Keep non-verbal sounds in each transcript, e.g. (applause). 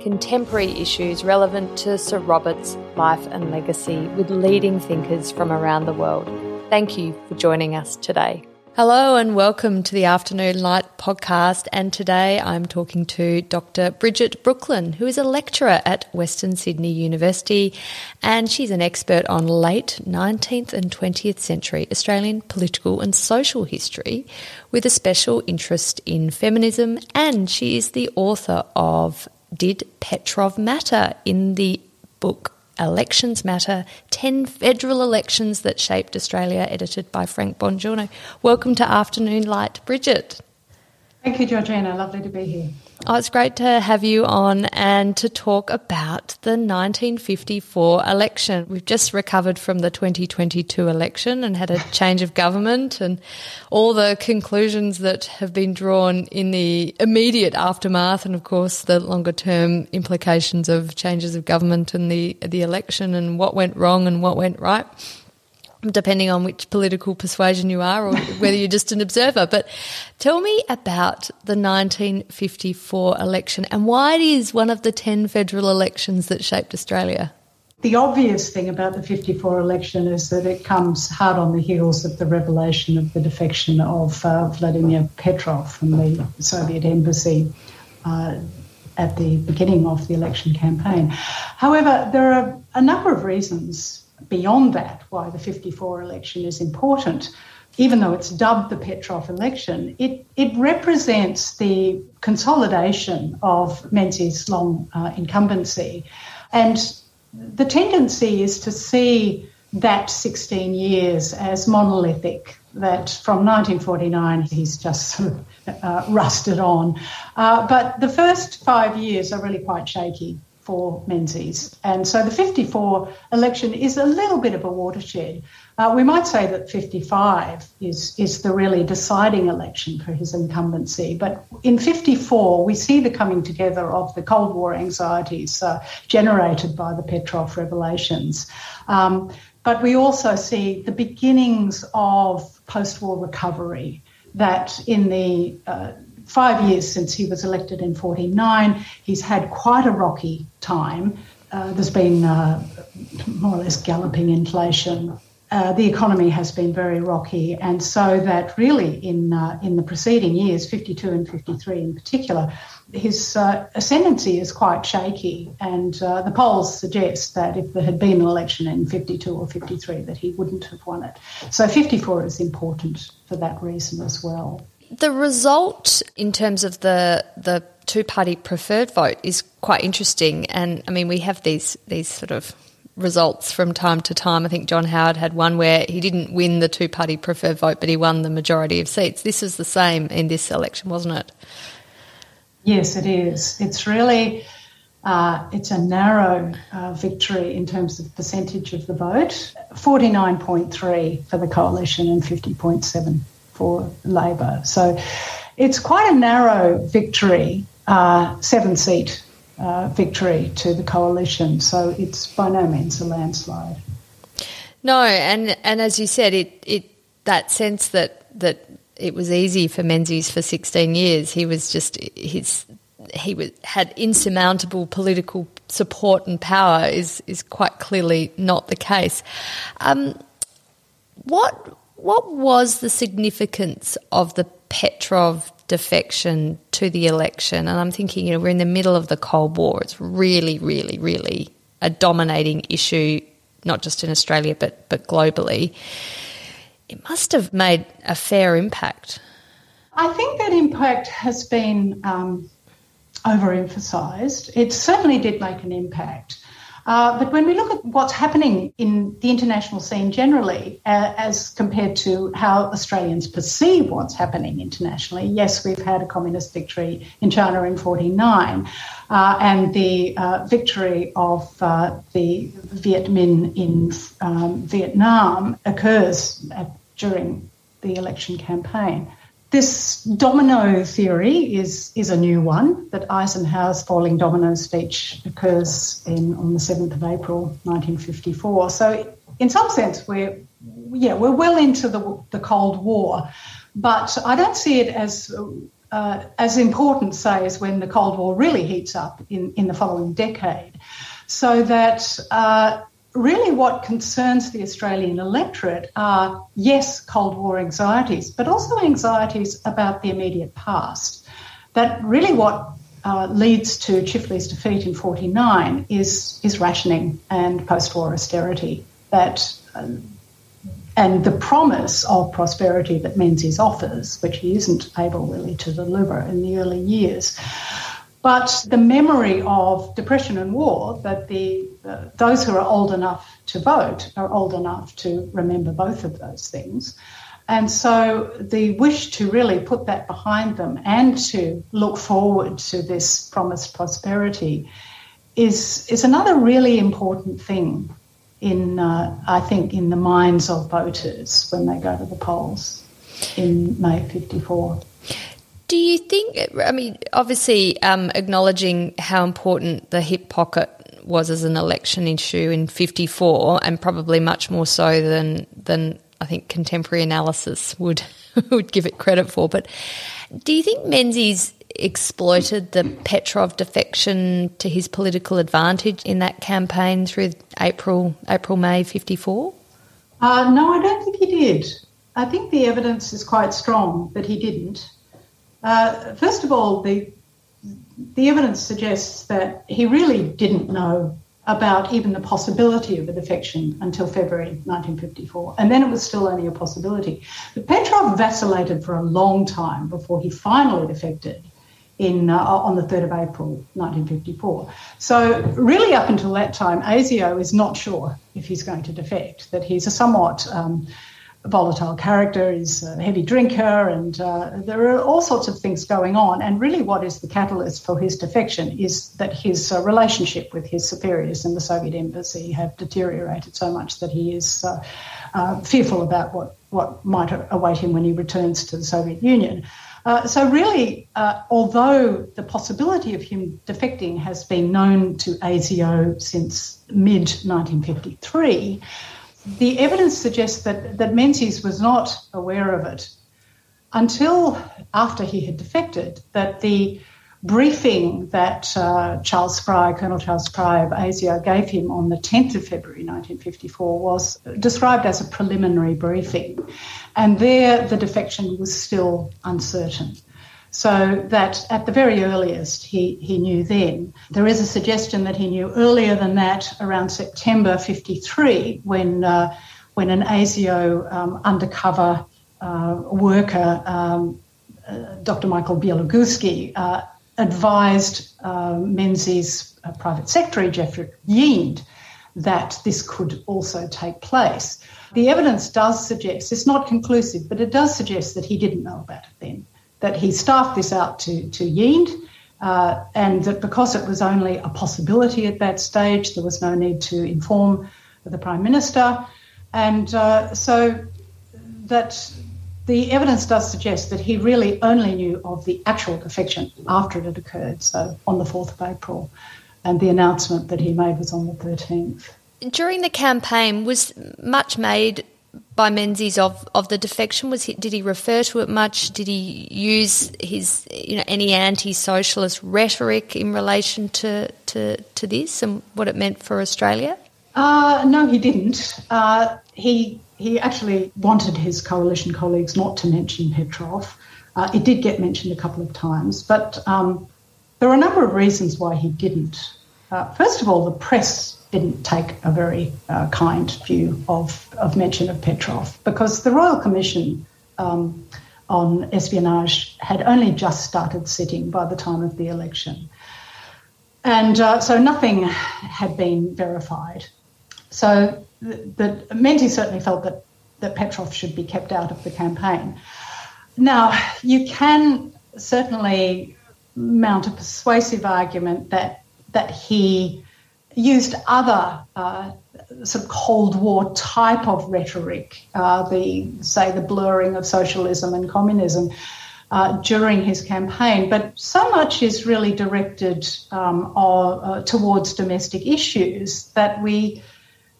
contemporary issues relevant to Sir Robert's life and legacy with leading thinkers from around the world. Thank you for joining us today. Hello and welcome to the Afternoon Light podcast. And today I'm talking to Dr. Bridget Brooklyn, who is a lecturer at Western Sydney University. And she's an expert on late 19th and 20th century Australian political and social history with a special interest in feminism. And she is the author of did Petrov matter in the book Elections Matter 10 Federal Elections That Shaped Australia, edited by Frank Bongiorno. Welcome to Afternoon Light, Bridget. Thank you, Georgina. Lovely to be here. Oh, it's great to have you on and to talk about the 1954 election. We've just recovered from the 2022 election and had a (laughs) change of government and all the conclusions that have been drawn in the immediate aftermath and of course the longer term implications of changes of government and the the election and what went wrong and what went right depending on which political persuasion you are or (laughs) whether you're just an observer. But tell me about the 1954 election and why it is one of the 10 federal elections that shaped Australia. The obvious thing about the 54 election is that it comes hard on the heels of the revelation of the defection of uh, Vladimir Petrov from the Soviet embassy uh, at the beginning of the election campaign. However, there are a number of reasons beyond that why the 54 election is important. Even though it's dubbed the Petrov election, it, it represents the consolidation of Menzies' long uh, incumbency. And the tendency is to see that 16 years as monolithic, that from 1949 he's just sort of uh, rusted on. Uh, but the first five years are really quite shaky for Menzies. And so the 54 election is a little bit of a watershed. Uh, we might say that 55 is, is the really deciding election for his incumbency. But in 54, we see the coming together of the Cold War anxieties uh, generated by the Petrov revelations. Um, but we also see the beginnings of post war recovery that in the uh, five years since he was elected in 49. He's had quite a rocky time. Uh, there's been uh, more or less galloping inflation. Uh, the economy has been very rocky, and so that really in uh, in the preceding years, 52 and 53 in particular, his uh, ascendancy is quite shaky. And uh, the polls suggest that if there had been an election in 52 or 53, that he wouldn't have won it. So 54 is important for that reason as well. The result in terms of the the two party preferred vote is quite interesting, and I mean we have these these sort of results from time to time. I think John Howard had one where he didn't win the two party preferred vote, but he won the majority of seats. This is the same in this election, wasn't it? Yes, it is. It's really uh, it's a narrow uh, victory in terms of percentage of the vote. Forty nine point three for the coalition and fifty point seven for Labor. So it's quite a narrow victory, uh, seven seat uh, victory to the coalition. So it's by no means a landslide. No, and and as you said, it it that sense that that it was easy for Menzies for 16 years. He was just his he was, had insurmountable political support and power is is quite clearly not the case. Um, what what was the significance of the Petrov defection to the election? And I'm thinking, you know, we're in the middle of the Cold War. It's really, really, really a dominating issue, not just in Australia, but, but globally. It must have made a fair impact. I think that impact has been um, overemphasised. It certainly did make an impact. Uh, but when we look at what's happening in the international scene generally, uh, as compared to how Australians perceive what's happening internationally, yes, we've had a communist victory in China in 49, uh, and the uh, victory of uh, the Viet Minh in um, Vietnam occurs at, during the election campaign. This domino theory is, is a new one that Eisenhower's falling domino speech occurs in on the 7th of April 1954. So in some sense we're yeah, we're well into the, the Cold War, but I don't see it as uh, as important, say, as when the Cold War really heats up in, in the following decade. So that uh, really what concerns the Australian electorate are, yes, Cold War anxieties, but also anxieties about the immediate past. That really what uh, leads to Chifley's defeat in 49 is, is rationing and post war austerity. That um, and the promise of prosperity that Menzies offers, which he isn't able really to deliver in the early years. But the memory of depression and war that the those who are old enough to vote are old enough to remember both of those things. And so the wish to really put that behind them and to look forward to this promised prosperity is, is another really important thing in, uh, I think, in the minds of voters when they go to the polls in May 54. Do you think, I mean, obviously, um, acknowledging how important the hip pocket was as an election issue in 54, and probably much more so than, than I think contemporary analysis would, (laughs) would give it credit for. But do you think Menzies exploited the Petrov defection to his political advantage in that campaign through April, April May 54? Uh, no, I don't think he did. I think the evidence is quite strong that he didn't. Uh, first of all, the the evidence suggests that he really didn't know about even the possibility of a defection until February 1954, and then it was still only a possibility. But Petrov vacillated for a long time before he finally defected in uh, on the 3rd of April 1954. So really, up until that time, ASIO is not sure if he's going to defect. That he's a somewhat um, volatile character, he's a heavy drinker, and uh, there are all sorts of things going on. And really, what is the catalyst for his defection is that his uh, relationship with his superiors in the Soviet embassy have deteriorated so much that he is uh, uh fearful about what, what might await him when he returns to the Soviet Union. Uh, so, really, uh, although the possibility of him defecting has been known to ASIO since mid 1953, the evidence suggests that, that Menzies was not aware of it until after he had defected, that the briefing that uh, Charles Spry, Colonel Charles Spry of ASIO gave him on the 10th of February 1954 was described as a preliminary briefing. And there the defection was still uncertain. So that at the very earliest, he, he knew then. There is a suggestion that he knew earlier than that, around September 53, when, uh, when an ASIO um, undercover uh, worker, um, uh, Dr. Michael Bialoguski, uh, advised uh, Menzies' uh, private secretary, Geoffrey Yeend, that this could also take place. The evidence does suggest, it's not conclusive, but it does suggest that he didn't know about it then, that he staffed this out to, to Yeend, uh, and that because it was only a possibility at that stage, there was no need to inform the Prime Minister. And uh, so that the evidence does suggest that he really only knew of the actual defection after it had occurred, so on the 4th of April, and the announcement that he made was on the 13th. During the campaign, was much made by Menzies of, of the defection? Was he, did he refer to it much? Did he use his you know any anti-socialist rhetoric in relation to, to, to this and what it meant for Australia? Uh, no, he didn't. Uh, he he actually wanted his coalition colleagues not to mention Petrov. Uh, it did get mentioned a couple of times, but um, there are a number of reasons why he didn't. Uh, first of all, the press didn't take a very uh, kind view of, of mention of Petrov because the Royal Commission um, on espionage had only just started sitting by the time of the election. and uh, so nothing had been verified. So that Menzies certainly felt that, that Petrov should be kept out of the campaign. Now, you can certainly mount a persuasive argument that that he used other uh, sort of Cold War type of rhetoric, uh, the say the blurring of socialism and communism. Uh, during his campaign, but so much is really directed um, or, uh, towards domestic issues that we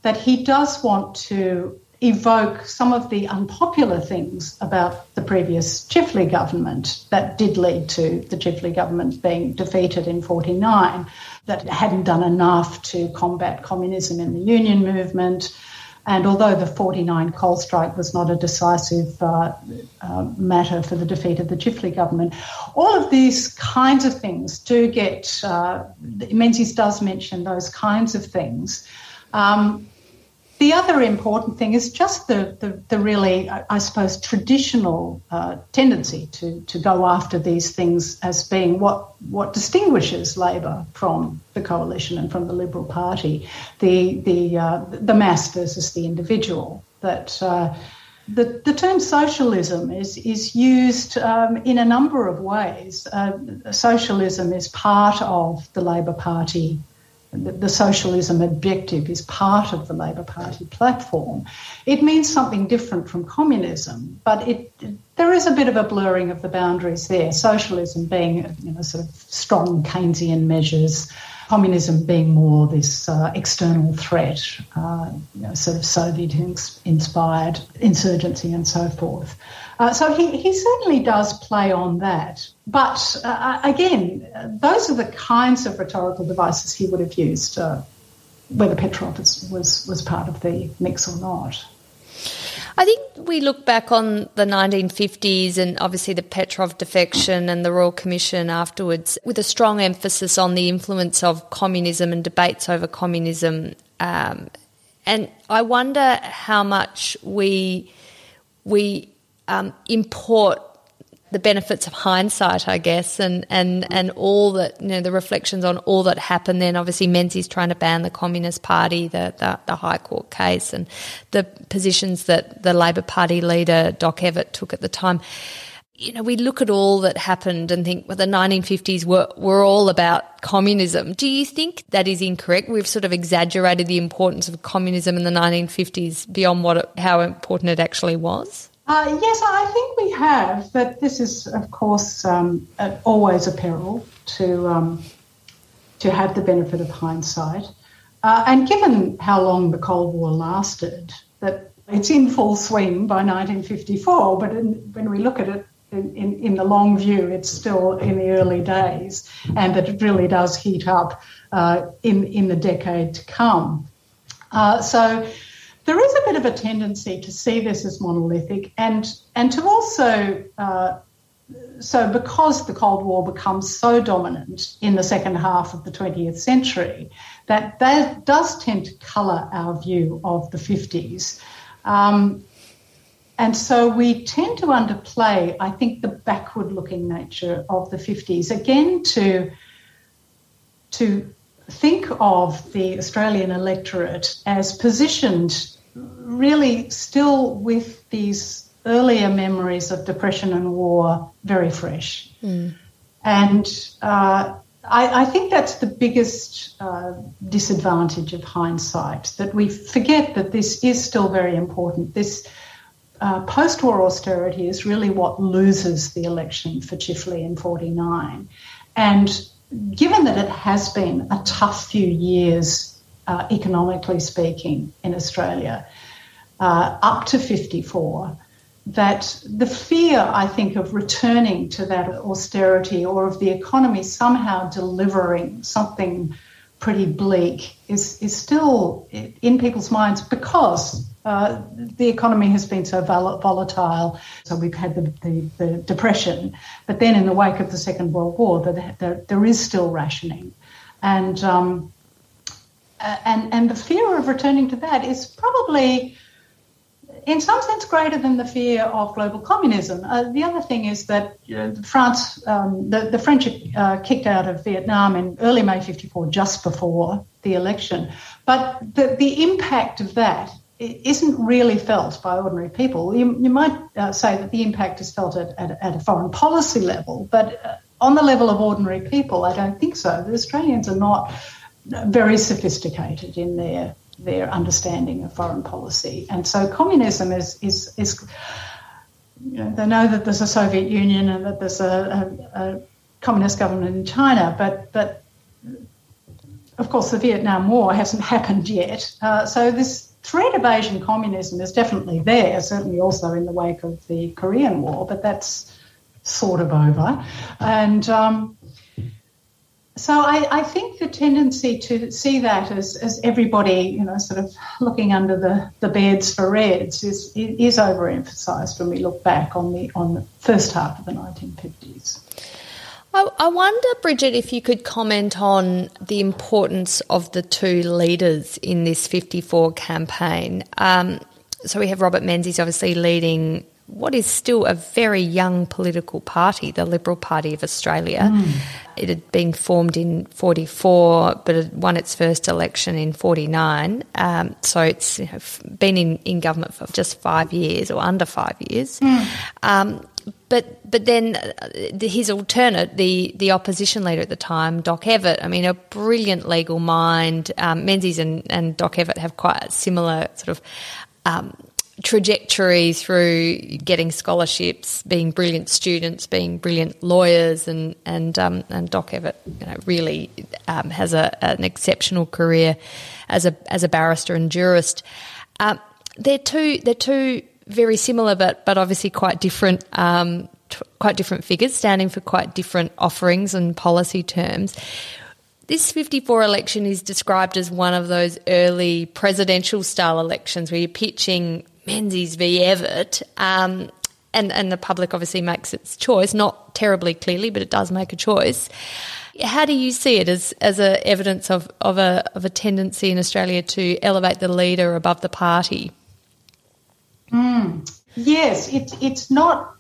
that he does want to evoke some of the unpopular things about the previous Chifley government that did lead to the Chifley government being defeated in 49, that hadn't done enough to combat communism in the union movement. And although the 49 coal strike was not a decisive uh, uh, matter for the defeat of the Chifley government, all of these kinds of things do get, uh, Menzies does mention those kinds of things. Um, the other important thing is just the, the, the really, I suppose, traditional uh, tendency to, to go after these things as being what, what distinguishes Labor from the coalition and from the Liberal Party, the, the, uh, the mass versus the individual. That uh, the, the term socialism is, is used um, in a number of ways. Uh, socialism is part of the Labor Party the socialism objective is part of the Labor Party platform. It means something different from communism, but it, there is a bit of a blurring of the boundaries there. Socialism being, you know, sort of strong Keynesian measures, communism being more this uh, external threat, uh, you know, sort of Soviet-inspired insurgency and so forth. Uh, so he, he certainly does play on that. But uh, uh, again, those are the kinds of rhetorical devices he would have used, uh, whether Petrov was, was part of the mix or not. I think we look back on the 1950s and obviously the Petrov defection and the Royal Commission afterwards with a strong emphasis on the influence of communism and debates over communism. Um, and I wonder how much we we um, import the benefits of hindsight, I guess, and, and, and all that, you know, the reflections on all that happened then. Obviously, Menzies trying to ban the Communist Party, the, the, the High Court case, and the positions that the Labor Party leader, Doc Evatt, took at the time. You know, we look at all that happened and think, well, the 1950s were, were all about communism. Do you think that is incorrect? We've sort of exaggerated the importance of communism in the 1950s beyond what it, how important it actually was? Uh, yes, I think we have, but this is, of course, um, always a peril to um, to have the benefit of hindsight. Uh, and given how long the Cold War lasted, that it's in full swing by 1954, but in, when we look at it in, in, in, the long view, it's still in the early days, and that it really does heat up uh, in, in the decade to come. Uh, so there is a bit of a tendency to see this as monolithic and, and to also, uh, so because the Cold War becomes so dominant in the second half of the 20th century, that that does tend to colour our view of the 50s. Um, and so we tend to underplay, I think, the backward looking nature of the 50s, again, to, to think of the Australian electorate as positioned really still with these earlier memories of depression and war very fresh. Mm. And uh, I, I, think that's the biggest uh, disadvantage of hindsight that we forget that this is still very important. This uh, post war austerity is really what loses the election for Chifley in 49. And given that it has been a tough few years, uh, economically speaking, in Australia, uh, up to 54, that the fear, I think, of returning to that austerity or of the economy somehow delivering something pretty bleak is, is still in people's minds because uh, the economy has been so volatile. So we've had the, the, the, depression, but then in the wake of the Second World War, the, the, there is still rationing, and um, and and the fear of returning to that is probably in some sense, greater than the fear of global communism. Uh, the other thing is that you know, France, um, the, the, French uh, kicked out of Vietnam in early May 54, just before the election. But the, the impact of that isn't really felt by ordinary people. You, you might uh, say that the impact is felt at, at, at a foreign policy level, but uh, on the level of ordinary people, I don't think so. The Australians are not very sophisticated in their their understanding of foreign policy, and so communism is is is. You know, they know that there's a Soviet Union and that there's a, a, a communist government in China, but but of course the Vietnam War hasn't happened yet. Uh, so this threat of Asian communism is definitely there, certainly also in the wake of the Korean War, but that's sort of over. And um, so I, I, think the tendency to see that as, as everybody, you know, sort of looking under the, the beds for reds is, is overemphasised when we look back on the on the first half of the 1950s. I, I wonder, Bridget, if you could comment on the importance of the two leaders in this 54 campaign. Um, so we have Robert Menzies obviously leading what is still a very young political party, the Liberal Party of Australia. Mm. It had been formed in 44, but it won its first election in 49. Um, so it's you know, been in, in government for just five years or under five years. Mm. Um, but but then uh, his alternate, the the opposition leader at the time, Doc Evatt. I mean, a brilliant legal mind. Um, Menzies and, and Doc Evatt have quite similar sort of um, trajectory through getting scholarships, being brilliant students, being brilliant lawyers, and and um, and Doc Evatt, you know, really um, has a, an exceptional career as a as a barrister and jurist. Um, they're two they're two very similar, but but obviously quite different. Um, t- quite different figures, standing for quite different offerings and policy terms. This 54 election is described as one of those early presidential style elections where you're pitching Menzies v Evatt. Um, and, and the public obviously makes its choice, not terribly clearly, but it does make a choice. How do you see it as, as a evidence of, of, a, of a tendency in Australia to elevate the leader above the party? Mm. Yes, it, it's not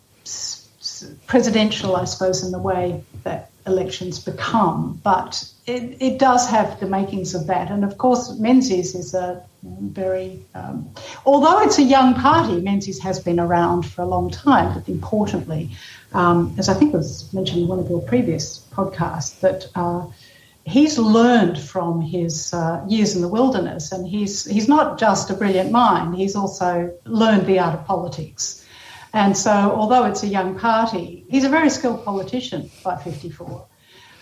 presidential, I suppose, in the way that elections become, but it, it does have the makings of that. And of course, Menzies is a very, um, although it's a young party, Menzies has been around for a long time, but importantly, um, as I think was mentioned in one of your previous podcasts, that uh, he's learned from his uh, years in the wilderness, and he's he's not just a brilliant mind; he's also learned the art of politics. And so, although it's a young party, he's a very skilled politician by 54.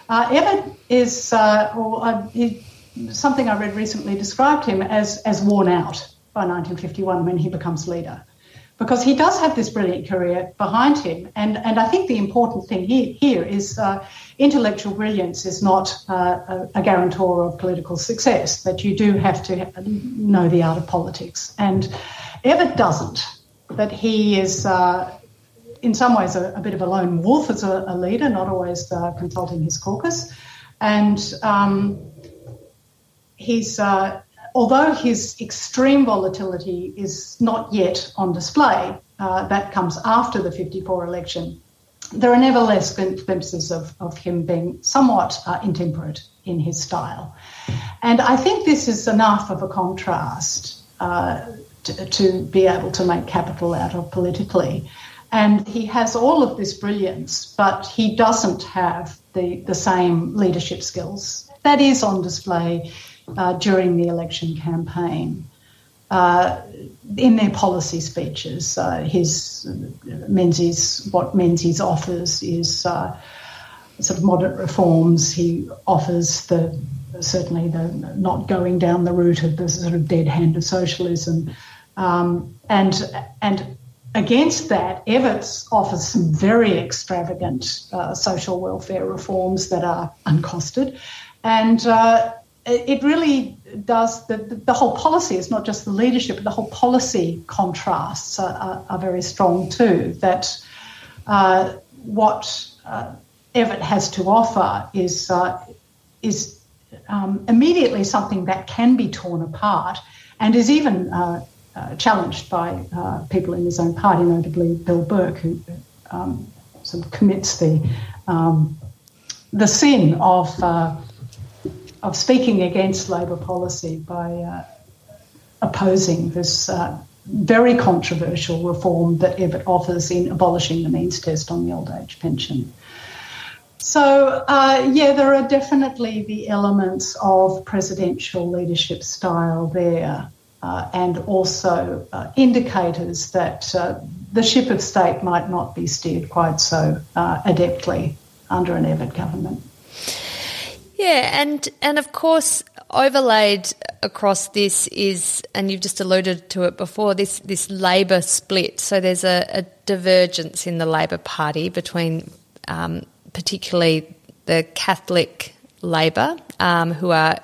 Uh, Evatt is, uh, or uh, he, something I read recently described him as, as worn out by 1951 when he becomes leader. Because he does have this brilliant career behind him. And, and I think the important thing here, here is uh, intellectual brilliance is not uh, a, a, guarantor of political success, that you do have to know the art of politics. And Evatt doesn't, that he is. Uh, in some ways, a, a, bit of a lone wolf as a, a leader, not always uh, consulting his caucus. And um, he's, uh, although his extreme volatility is not yet on display, uh, that comes after the 54 election, there are nevertheless glimpses of, of him being somewhat uh, intemperate in his style. And I think this is enough of a contrast uh, to, to, be able to make capital out of politically. And he has all of this brilliance, but he doesn't have the, the same leadership skills. That is on display uh, during the election campaign. Uh, in their policy speeches, his Menzies, what Menzies offers is uh, sort of moderate reforms. He offers the certainly the not going down the route of the sort of dead hand of socialism, um, and and against that, Evatt offers some very extravagant uh, social welfare reforms that are uncosted, and uh, it really does the, the whole policy is not just the leadership, but the whole policy contrasts are, are, are very strong too. That uh, what uh, Evatt has to offer is uh, is um, immediately something that can be torn apart and is even uh, uh, challenged by uh, people in his own party, notably Bill Burke, who um, sort of commits the um, the sin of of speaking against Labor policy by uh, opposing this uh, very controversial reform that Evatt offers in abolishing the means test on the old age pension. So, uh, yeah, there are definitely the elements of presidential leadership style there, uh, and also uh, indicators that uh, the ship of state might not be steered quite so uh, adeptly under an Evatt government. Yeah, and and of course, overlaid across this is, and you've just alluded to it before, this this Labor split. So there's a, a divergence in the Labor Party between, um, particularly the Catholic Labor, um, who are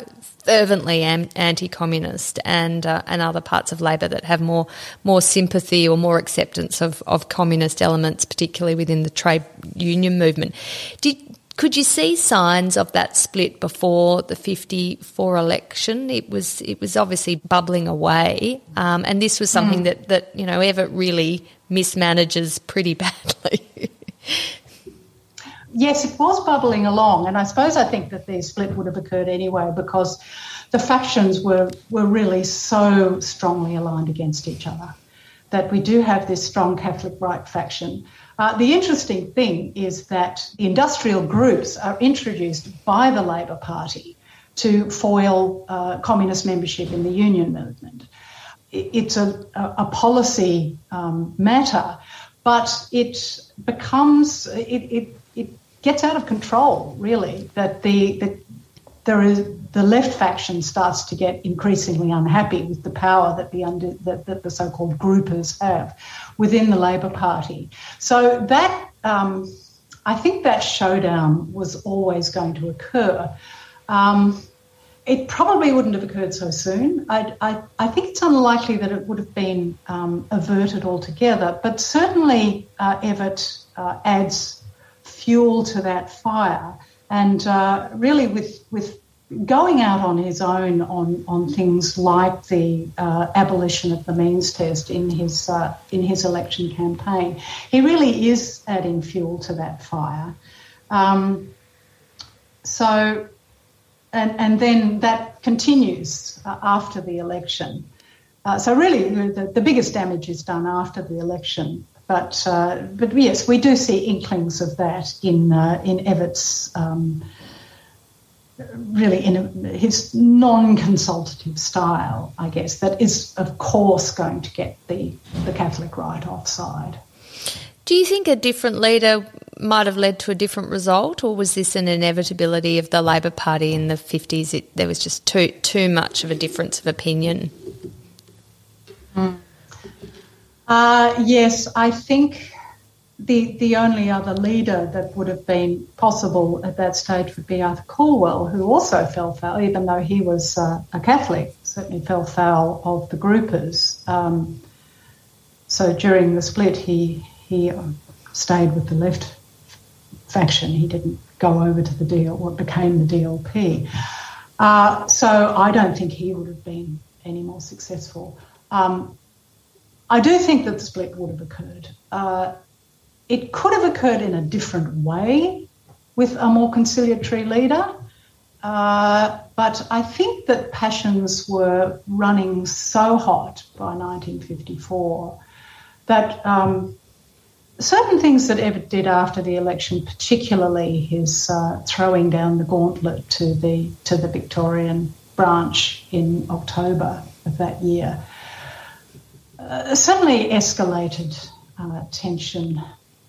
fervently anti-communist, and uh, and other parts of Labor that have more more sympathy or more acceptance of, of communist elements, particularly within the trade union movement. Did could you see signs of that split before the 54 election? It was it was obviously bubbling away, um, and this was something mm. that, that you know Evatt really mismanages pretty (laughs) badly. yes, it was bubbling along, and I suppose I think that the split would have occurred anyway because the factions were were really so strongly aligned against each other that we do have this strong Catholic right faction uh, the interesting thing is that industrial groups are introduced by the Labor Party to foil uh, communist membership in the union movement. It's a, a policy um, matter, but it becomes, it, it, it gets out of control, really, that the, the there is the left faction starts to get increasingly unhappy with the power that the under, that, that the so-called groupers have within the Labor Party. So that um, I think that showdown was always going to occur. Um, it probably wouldn't have occurred so soon. I, I, I, think it's unlikely that it would have been um, averted altogether, but certainly uh, Evatt uh, adds fuel to that fire and uh, really with with going out on his own on, on things like the uh, abolition of the means test in his uh, in his election campaign, he really is adding fuel to that fire. Um, so, and and then that continues uh, after the election. Uh, so really, the, the biggest damage is done after the election. But uh, but yes, we do see inklings of that in uh, in Evatt's. Um, really in a, his non-consultative style, I guess, that is of course going to get the, the Catholic right offside. Do you think a different leader might have led to a different result, or was this an inevitability of the Labor Party in the fifties? There was just too too much of a difference of opinion. Mm. Uh, yes, I think the the only other leader that would have been possible at that stage would be Arthur Calwell, who also fell foul, even though he was uh, a Catholic, certainly fell foul of the groupers. Um, so during the split, he he um, stayed with the left faction. He didn't go over to the deal, what became the DLP. Uh, so I don't think he would have been any more successful. Um, I do think that the split would have occurred. Uh, it could have occurred in a different way with a more conciliatory leader. Uh, but I think that passions were running so hot by 1954 that um, certain things that Evatt did after the election, particularly his uh, throwing down the gauntlet to the to the Victorian branch in October of that year, uh, certainly escalated uh, tension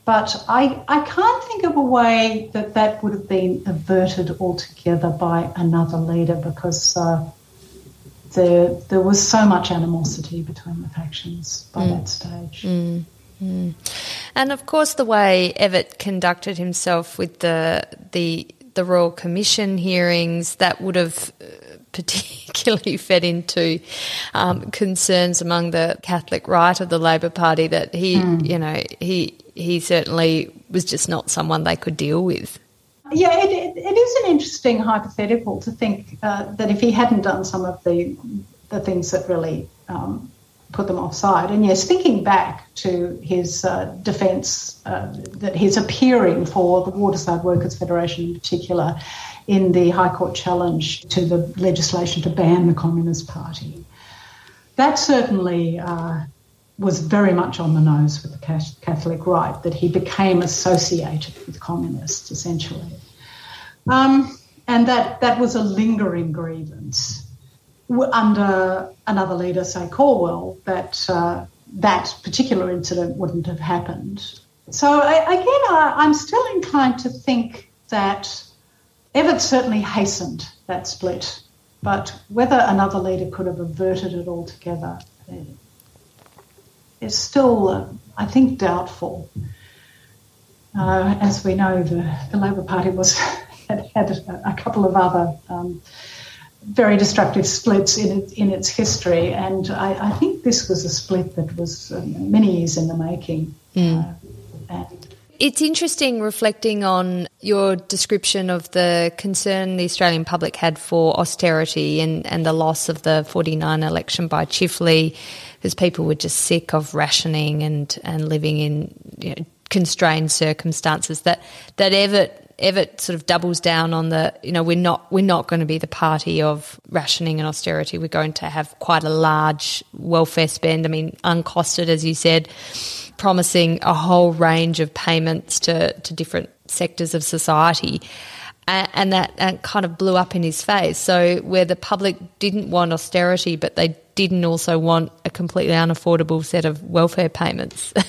but I, I can't think of a way that that would have been averted altogether by another leader because uh, there, there was so much animosity between the factions by mm. that stage. Mm. Mm. And of course, the way Evatt conducted himself with the the the Royal Commission hearings that would have particularly (laughs) fed into um, concerns among the Catholic right of the Labor Party that he, mm. you know, he he certainly was just not someone they could deal with. Yeah, it, it, it is an interesting hypothetical to think uh, that if he hadn't done some of the the things that really um, put them offside. And yes, thinking back to his uh, defence, uh, that his appearing for the Waterside Workers Federation in particular in the High Court challenge to the legislation to ban the Communist Party, that certainly uh, was very much on the nose with the Catholic right, that he became associated with communists essentially. Um, and that, that was a lingering grievance under another leader, say Calwell, that uh, that particular incident wouldn't have happened. So I, again, I, am still inclined to think that Evatt certainly hastened that split, but whether another leader could have averted it altogether eh, is still, uh, I think, doubtful. Uh, as we know, the, the Labor Party was (laughs) had, had a, a couple of other um, very destructive splits in, it, in its history, and I, I, think this was a split that was um, many years in the making. Mm. Uh, it's interesting reflecting on your description of the concern the Australian public had for austerity and, and the loss of the 49 election by Chifley, because people were just sick of rationing and, and living in you know, constrained circumstances. That, that Evatt Evatt sort of doubles down on the, you know, we're not we're not going to be the party of rationing and austerity. We're going to have quite a large welfare spend. I mean, uncosted, as you said, promising a whole range of payments to to different sectors of society. And, that and kind of blew up in his face. So, where the public didn't want austerity, but they didn't also want a completely unaffordable set of welfare payments. (laughs)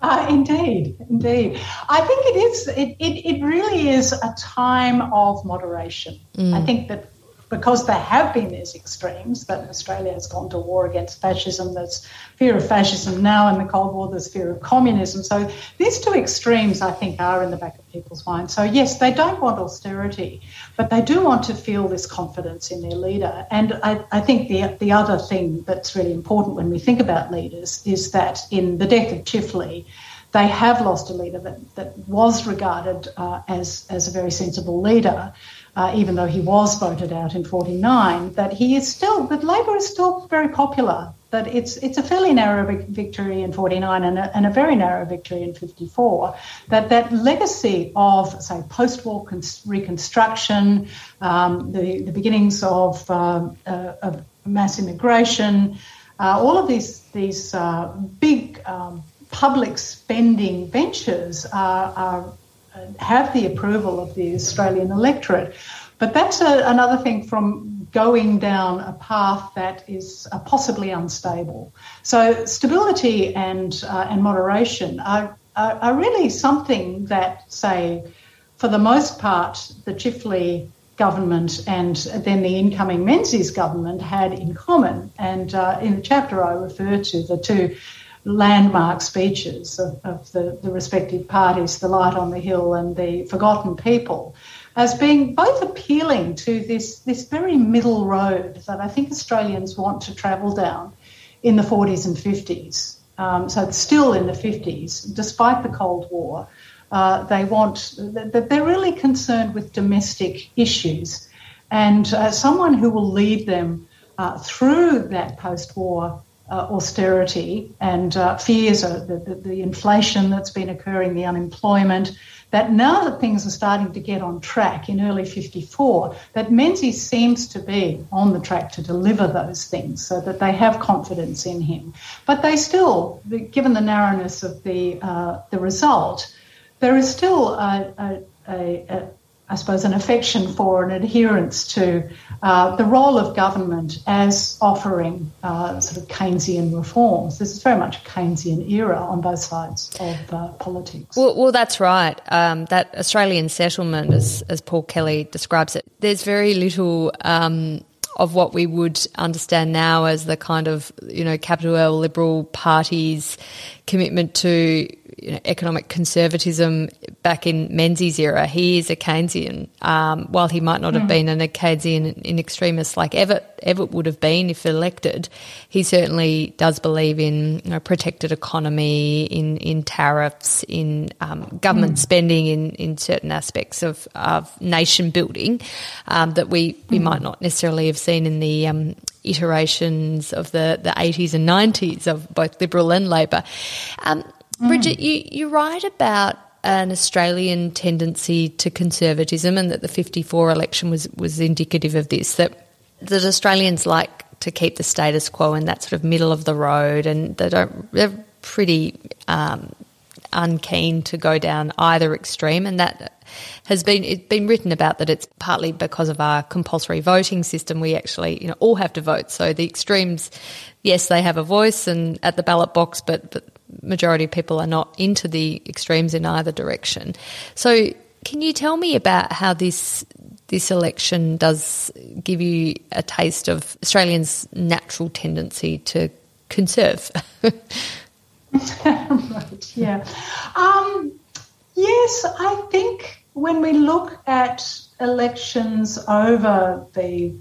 Uh, indeed, indeed. I think it is. It, it, it really is a time of moderation. Mm. I think that because there have been these extremes, that Australia has gone to war against fascism, there's fear of fascism now in the Cold War, there's fear of communism. So these two extremes, I think, are in the back of people's minds. So, yes, they don't want austerity, but they do want to feel this confidence in their leader. And I, I think the, the other thing that's really important when we think about leaders is that in the death of Chifley, they have lost a leader that, that was regarded uh, as, as a very sensible leader uh, even though he was voted out in 49, that he is still, that Labor is still very popular. That it's it's a fairly narrow victory in 49 and a, and a very narrow victory in 54. That that legacy of say post-war reconstruction, um, the the beginnings of, uh, uh, of mass immigration, uh, all of these these uh, big um, public spending ventures are, are have the approval of the Australian electorate. But that's a, another thing from going down a path that is uh, possibly unstable. So stability and uh, and moderation are, are, are really something that say, for the most part, the Chifley government and then the incoming Menzies government had in common. And uh, in the chapter, I refer to the two landmark speeches of, of the, the, respective parties, the Light on the Hill and the Forgotten People, as being both appealing to this, this very middle road that I think Australians want to travel down in the 40s and 50s. Um, so it's still in the 50s, despite the Cold War. Uh, they want they're really concerned with domestic issues, and uh, someone who will lead them uh, through that post-war uh, austerity and uh, fears of the, the, the, inflation that's been occurring, the unemployment, that now that things are starting to get on track in early 54, that Menzies seems to be on the track to deliver those things so that they have confidence in him. But they still, given the narrowness of the, uh, the result, there is still a, a, a, I suppose, an affection for and adherence to uh, the role of government as offering uh, sort of Keynesian reforms. This is very much a Keynesian era on both sides of uh, politics. Well, well, that's right. Um, that Australian settlement, as, as Paul Kelly describes it, there's very little. Um, of what we would understand now as the kind of you know capital L liberal parties commitment to you know, economic conservatism back in Menzies' era. He is a Keynesian, um, while he might not have mm. been an a Keynesian in extremis like Everett, Evatt would have been if elected. He certainly does believe in you know, protected economy, in, in tariffs, in um, government mm. spending, in, in certain aspects of, of nation building um, that we, we mm. might not necessarily have seen in the um, iterations of the, the 80s and 90s of both Liberal and Labor. Um, mm. Bridget, you, you write about an Australian tendency to conservatism and that the 54 election was, was indicative of this, that, that Australians like to keep the status quo in that sort of middle of the road and they don't, they're pretty um, unkeen to go down either extreme and that has been it's been written about that it's partly because of our compulsory voting system. We actually, you know, all have to vote. So the extremes, yes, they have a voice and at the ballot box, but but majority of people are not into the extremes in either direction. So can you tell me about how this this election does give you a taste of Australians' natural tendency to conserve? (laughs) right. Yeah. Um, yes, I think when we look at elections over the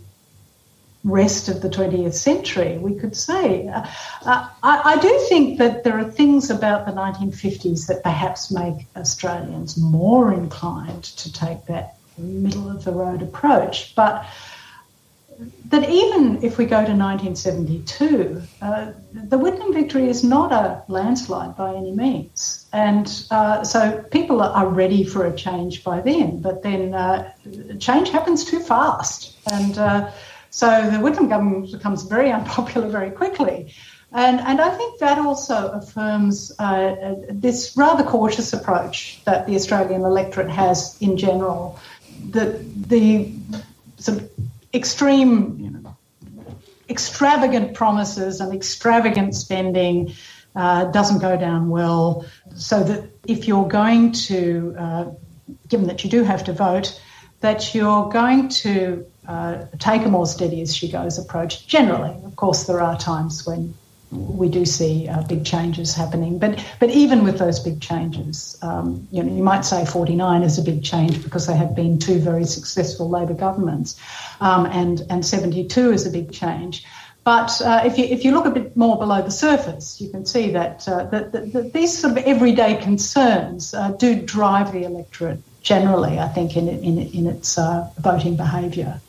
rest of the 20th century, we could say. Uh, I, I, do think that there are things about the 1950s that perhaps make Australians more inclined to take that middle of the road approach. But that even if we go to 1972, uh, the Whitlam victory is not a landslide by any means. And uh, so people are ready for a change by then, but then uh, change happens too fast. And uh, so the Whitlam government becomes very (laughs) unpopular very quickly. And, and I think that also affirms uh, this rather cautious approach that the Australian electorate has in general. That the sort of extreme, you know, extravagant promises and extravagant spending uh, doesn't go down well. So that if you're going to, uh, given that you do have to vote, that you're going to uh, take a more steady as she goes approach. Generally, of course, there are times when we do see uh, big changes happening. But but even with those big changes, um, you know, you might say 49 is a big change because there have been two very successful Labor governments, um, and and 72 is a big change. But uh, if you if you look a bit more below the surface, you can see that uh, that, that, that, these sort of everyday concerns uh, do drive the electorate generally. I think in in, in its uh, voting behaviour.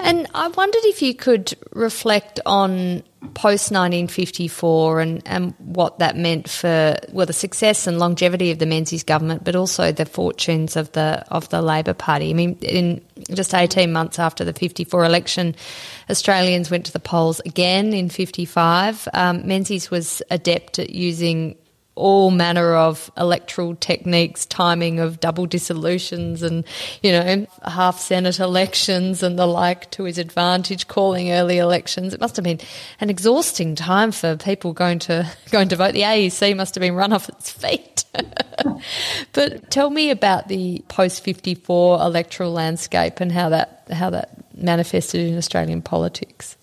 And I wondered if you could reflect on post 1954 and, and what that meant for well the success and longevity of the Menzies government, but also the fortunes of the of the Labor Party. I mean, in just 18 months after the 54 election, Australians went to the polls again in 55. Um, Menzies was adept at using all manner of electoral techniques, timing of double dissolutions and, you know, half Senate elections and the like to his advantage, calling early elections. It must have been an exhausting time for people going to (laughs) going to vote. The AEC must have been run off its feet. (laughs) but tell me about the post fifty four electoral landscape and how that how that manifested in Australian politics.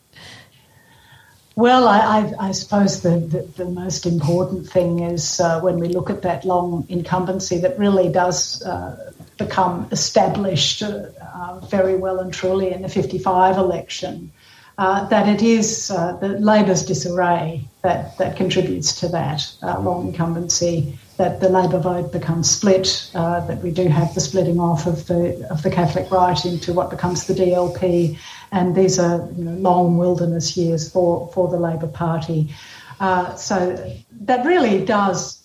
Well, I, I, I suppose the, the, the, most important thing is uh, when we look at that long incumbency that really does uh, become established uh, very well and truly in the 55 election, uh, that it is uh, the Labor's disarray that, that contributes to that long incumbency, that the Labor vote becomes split, that we do have the splitting off of the, of the Catholic right into what becomes the DLP and these are you know, long wilderness years for, for the Labor Party. Uh, so that really does,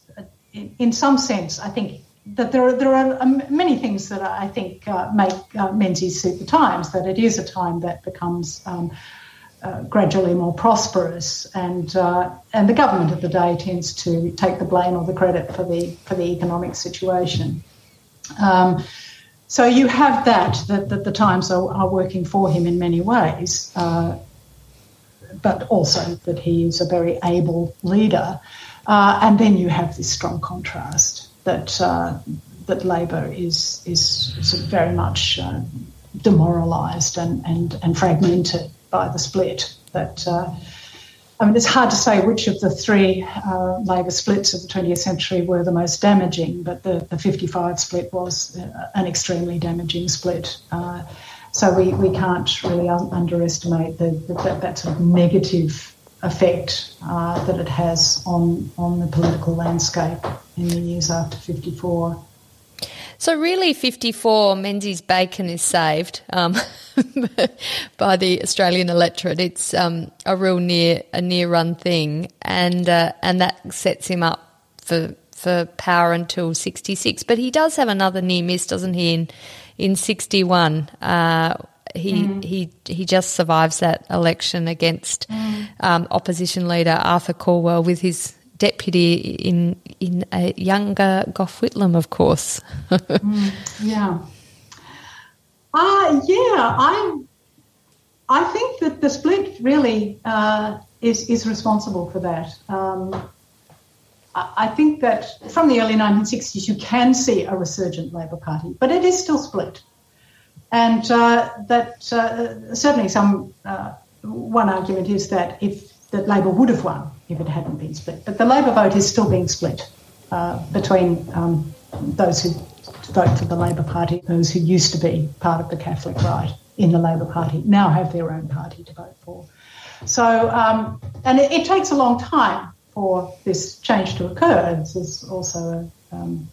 in, in, some sense, I think that there are, there are um, many things that I think uh, make uh, Menzies suit the times, that it is a time that becomes um, uh, gradually more prosperous, and uh, and the government of the day tends to take the blame or the credit for the for the economic situation. Um, so you have that, that, that the Times are, are, working for him in many ways, uh, but also that he is a very able leader. Uh, and then you have this strong contrast that, uh, that Labor is, is sort of very much uh, demoralised and, and, and fragmented by the split that uh, I mean, it's hard to say which of the three uh, Labor splits of the 20th century were the most damaging, but the, the 55 split was uh, an extremely damaging split. Uh, so we, we can't really un- underestimate the, the, that, that sort of negative effect uh, that it has on, on the political landscape in the years after 54. So really, 54, Menzies Bacon is saved. Um, (laughs) by the Australian electorate. It's um, a real near a near run thing, and uh, and that sets him up for for power until sixty six. But he does have another near miss, doesn't he? In in sixty one. Uh, he mm. he he just survives that election against mm. um, opposition leader Arthur Calwell with his deputy in in a younger Gough Whitlam, of course. (laughs) mm, yeah. Uh, yeah, I I think that the split really uh, is is responsible for that. Um, I think that from the early 1960s, you can see a resurgent Labor Party, but it is still split. And uh, that uh, certainly some uh, one argument is that if that Labor would have won if it hadn't been split, but the Labor vote is still being split between um, those who vote for the Labor Party, those who used to be part of the Catholic right in the Labor Party now have their own party to vote for. So, um, and it, it, takes a long time for this change to occur. This is also a, um,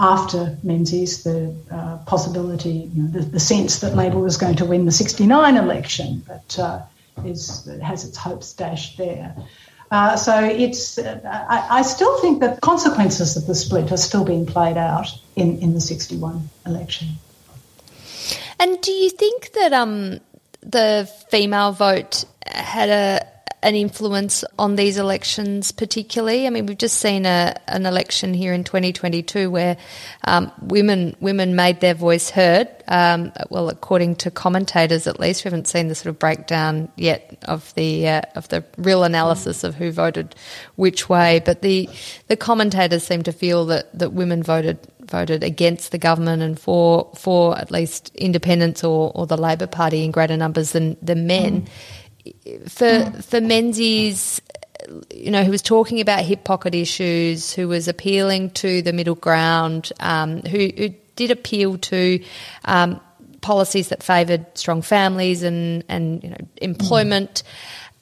after Menzies, the uh, possibility, you know, the, the, sense that Labor was going to win the 69 election, but uh, is, has its hopes dashed there. Uh, so it's, uh, I, I, still think that consequences of the split are still being played out in, in the 61 election. And do you think that um, the female vote had a an influence on these elections, particularly? I mean, we've just seen a, an election here in 2022 where um, women women made their voice heard. Um, well, according to commentators, at least, we haven't seen the sort of breakdown yet of the uh, of the real analysis of who voted which way. But the the commentators seem to feel that that women voted voted against the government and for for at least independents or, or the Labor Party in greater numbers than than men. Mm for for Menzies, you know, who was talking about hip pocket issues, who was appealing to the middle ground, um, who, who, did appeal to um, policies that favoured strong families and and you know employment,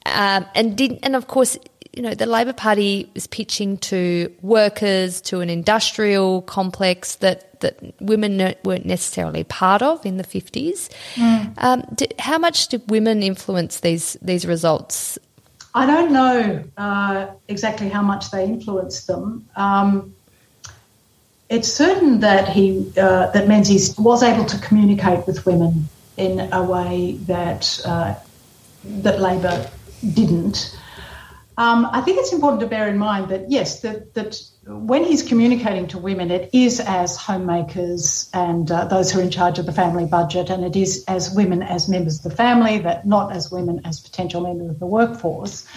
mm. um, and did and of course you know, the Labor Party was pitching to workers, to an industrial complex that, that women weren't necessarily part of in the 50s. Mm. Um, how much did women influence these, these results? I don't know uh, exactly how much they influenced them. Um, it's certain that he uh, that Menzies was able to communicate with women in a way that uh, that Labor didn't. Um, I think it's important to bear in mind that yes, that, that when he's communicating to women, it is as homemakers and uh, those who are in charge of the family budget, and it is as women as members of the family, that not as women as potential members of the workforce.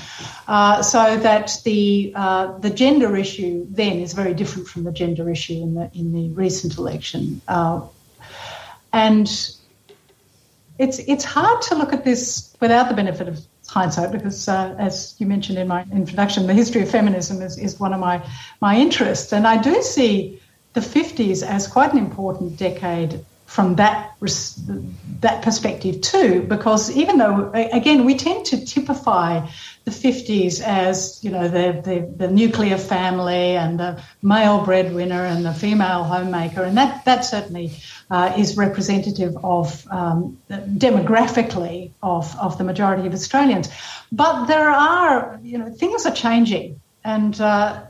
Uh, so that the uh, the gender issue then is very different from the gender issue in the in the recent election, uh, and it's it's hard to look at this without the benefit of hindsight because, uh, as you mentioned in my introduction, the history of feminism is, is one of my, my interests. And I do see the 50s as quite an important decade from that that perspective too, because even though again we tend to typify the 50s as you know the, the, the nuclear family and the male breadwinner and the female homemaker, and that that certainly uh, is representative of um, demographically of, of the majority of Australians. But there are you know things are changing, and uh,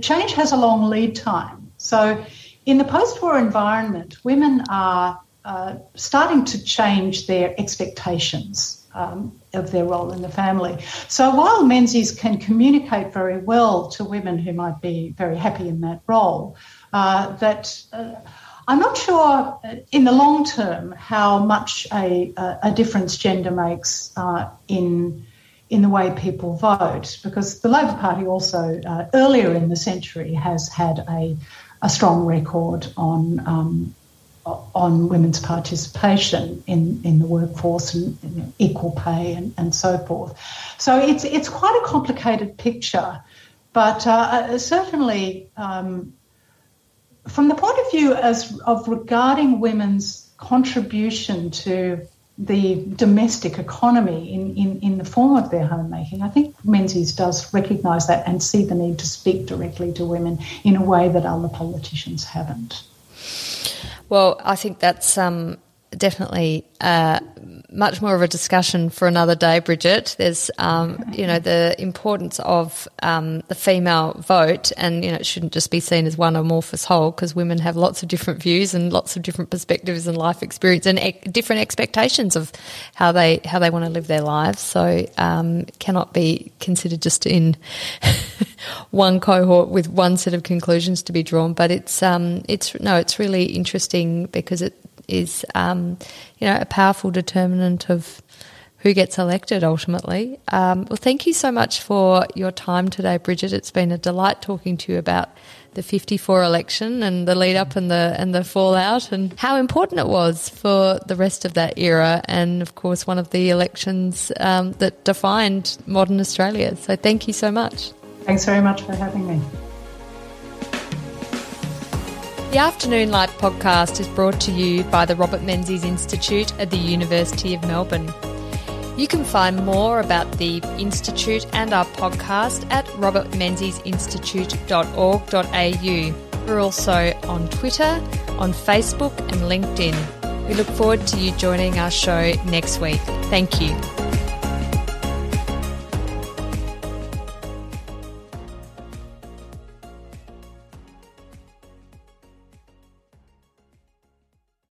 change has a long lead time. So in the post war environment, women are uh, starting to change their expectations um, of their role in the family. So while Menzies can communicate very well to women who might be very happy in that role, uh, that uh, I'm not sure uh, in the long term how much a, a difference gender makes uh, in in the way people vote, because the Labor Party also uh, earlier in the century has had a a strong record on um, on women's participation in, in the workforce and equal pay and, and so forth. So it's it's quite a complicated picture, but uh, uh, certainly um, from the point of view as of regarding women's contribution to the domestic economy in, in, in the form of their homemaking. I think Menzies does recognise that and see the need to speak directly to women in a way that other politicians haven't. Well, I think that's um, definitely uh, much more of a discussion for another day, Bridget. There's, um, you know, the importance of um, the female vote, and you know, it shouldn't just be seen as one amorphous whole because women have lots of different views and lots of different perspectives and life experience and e- different expectations of how they how they want to live their lives. So, um, cannot be considered just in (laughs) one cohort with one set of conclusions to be drawn. But it's um, it's no, it's really interesting because it is, um, you know, a powerful determinant of who gets elected ultimately. Um, well, thank you so much for your time today, Bridget. It's been a delight talking to you about the 54 election and the lead up and the and the fallout and how important it was for the rest of that era and of course one of the elections um, that defined modern Australia. So thank you so much. Thanks very much for having me. The Afternoon Light podcast is brought to you by the Robert Menzies Institute at the University of Melbourne. You can find more about the Institute and our podcast at robertmenziesinstitute.org.au. We're also on Twitter, on Facebook, and LinkedIn. We look forward to you joining our show next week. Thank you.